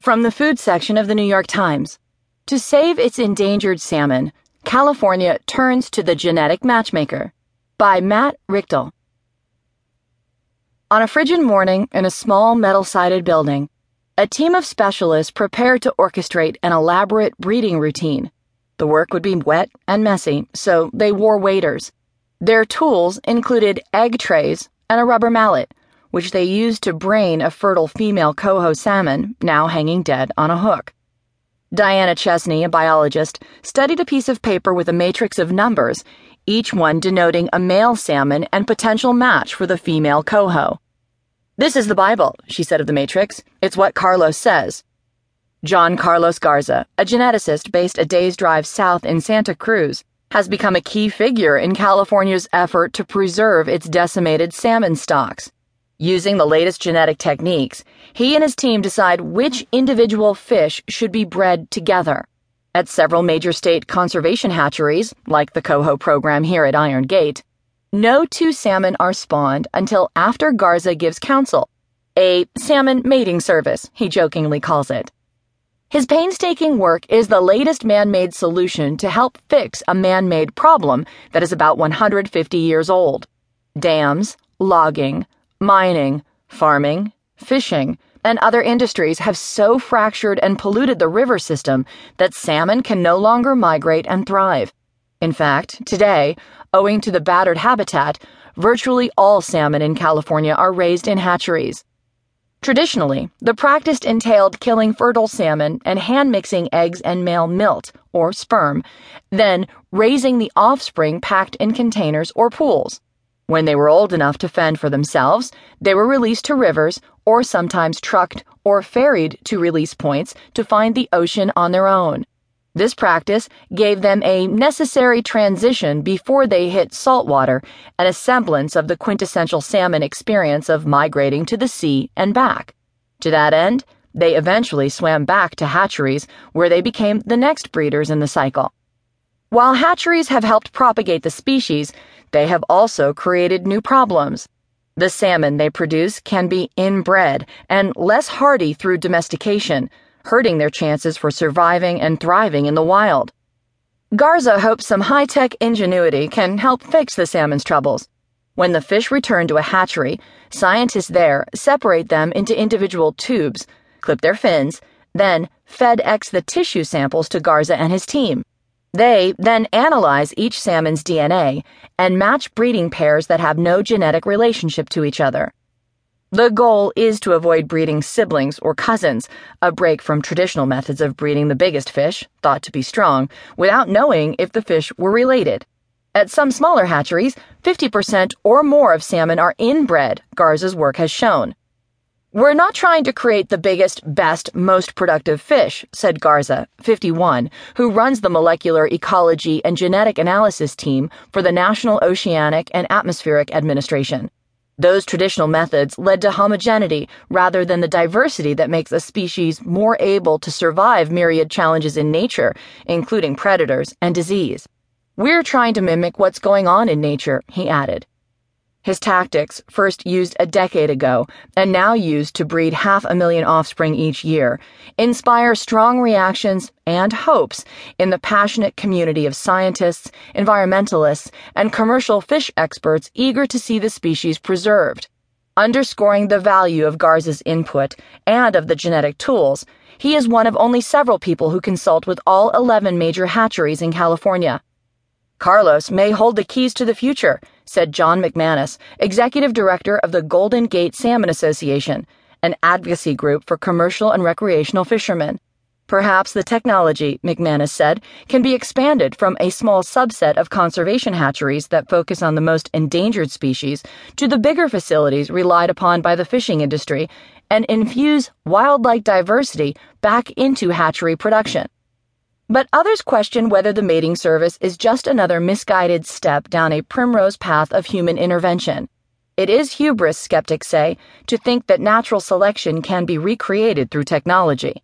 From the food section of the New York Times To save its endangered salmon, California turns to the genetic matchmaker by Matt Richtel. On a frigid morning in a small metal sided building, a team of specialists prepared to orchestrate an elaborate breeding routine. The work would be wet and messy, so they wore waders. Their tools included egg trays and a rubber mallet which they used to brain a fertile female coho salmon, now hanging dead on a hook. Diana Chesney, a biologist, studied a piece of paper with a matrix of numbers, each one denoting a male salmon and potential match for the female coho. This is the Bible, she said of the matrix. It's what Carlos says. John Carlos Garza, a geneticist based a day's drive south in Santa Cruz, has become a key figure in California's effort to preserve its decimated salmon stocks. Using the latest genetic techniques, he and his team decide which individual fish should be bred together. At several major state conservation hatcheries, like the Coho program here at Iron Gate, no two salmon are spawned until after Garza gives counsel, a salmon mating service, he jokingly calls it. His painstaking work is the latest man made solution to help fix a man made problem that is about 150 years old. Dams, logging, Mining, farming, fishing, and other industries have so fractured and polluted the river system that salmon can no longer migrate and thrive. In fact, today, owing to the battered habitat, virtually all salmon in California are raised in hatcheries. Traditionally, the practice entailed killing fertile salmon and hand mixing eggs and male milt, or sperm, then raising the offspring packed in containers or pools. When they were old enough to fend for themselves, they were released to rivers or sometimes trucked or ferried to release points to find the ocean on their own. This practice gave them a necessary transition before they hit saltwater and a semblance of the quintessential salmon experience of migrating to the sea and back. To that end, they eventually swam back to hatcheries where they became the next breeders in the cycle. While hatcheries have helped propagate the species, they have also created new problems. The salmon they produce can be inbred and less hardy through domestication, hurting their chances for surviving and thriving in the wild. Garza hopes some high tech ingenuity can help fix the salmon's troubles. When the fish return to a hatchery, scientists there separate them into individual tubes, clip their fins, then FedEx the tissue samples to Garza and his team. They then analyze each salmon's DNA and match breeding pairs that have no genetic relationship to each other. The goal is to avoid breeding siblings or cousins, a break from traditional methods of breeding the biggest fish, thought to be strong, without knowing if the fish were related. At some smaller hatcheries, 50% or more of salmon are inbred, Garza's work has shown. We're not trying to create the biggest, best, most productive fish, said Garza, 51, who runs the molecular ecology and genetic analysis team for the National Oceanic and Atmospheric Administration. Those traditional methods led to homogeneity rather than the diversity that makes a species more able to survive myriad challenges in nature, including predators and disease. We're trying to mimic what's going on in nature, he added. His tactics, first used a decade ago and now used to breed half a million offspring each year, inspire strong reactions and hopes in the passionate community of scientists, environmentalists, and commercial fish experts eager to see the species preserved. Underscoring the value of Garza's input and of the genetic tools, he is one of only several people who consult with all 11 major hatcheries in California. Carlos may hold the keys to the future, said John McManus, executive director of the Golden Gate Salmon Association, an advocacy group for commercial and recreational fishermen. Perhaps the technology, McManus said, can be expanded from a small subset of conservation hatcheries that focus on the most endangered species to the bigger facilities relied upon by the fishing industry and infuse wildlife diversity back into hatchery production. But others question whether the mating service is just another misguided step down a primrose path of human intervention. It is hubris, skeptics say, to think that natural selection can be recreated through technology.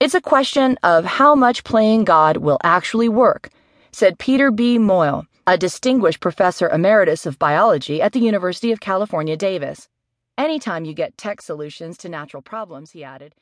It's a question of how much playing God will actually work, said Peter B. Moyle, a distinguished professor emeritus of biology at the University of California, Davis. Anytime you get tech solutions to natural problems, he added,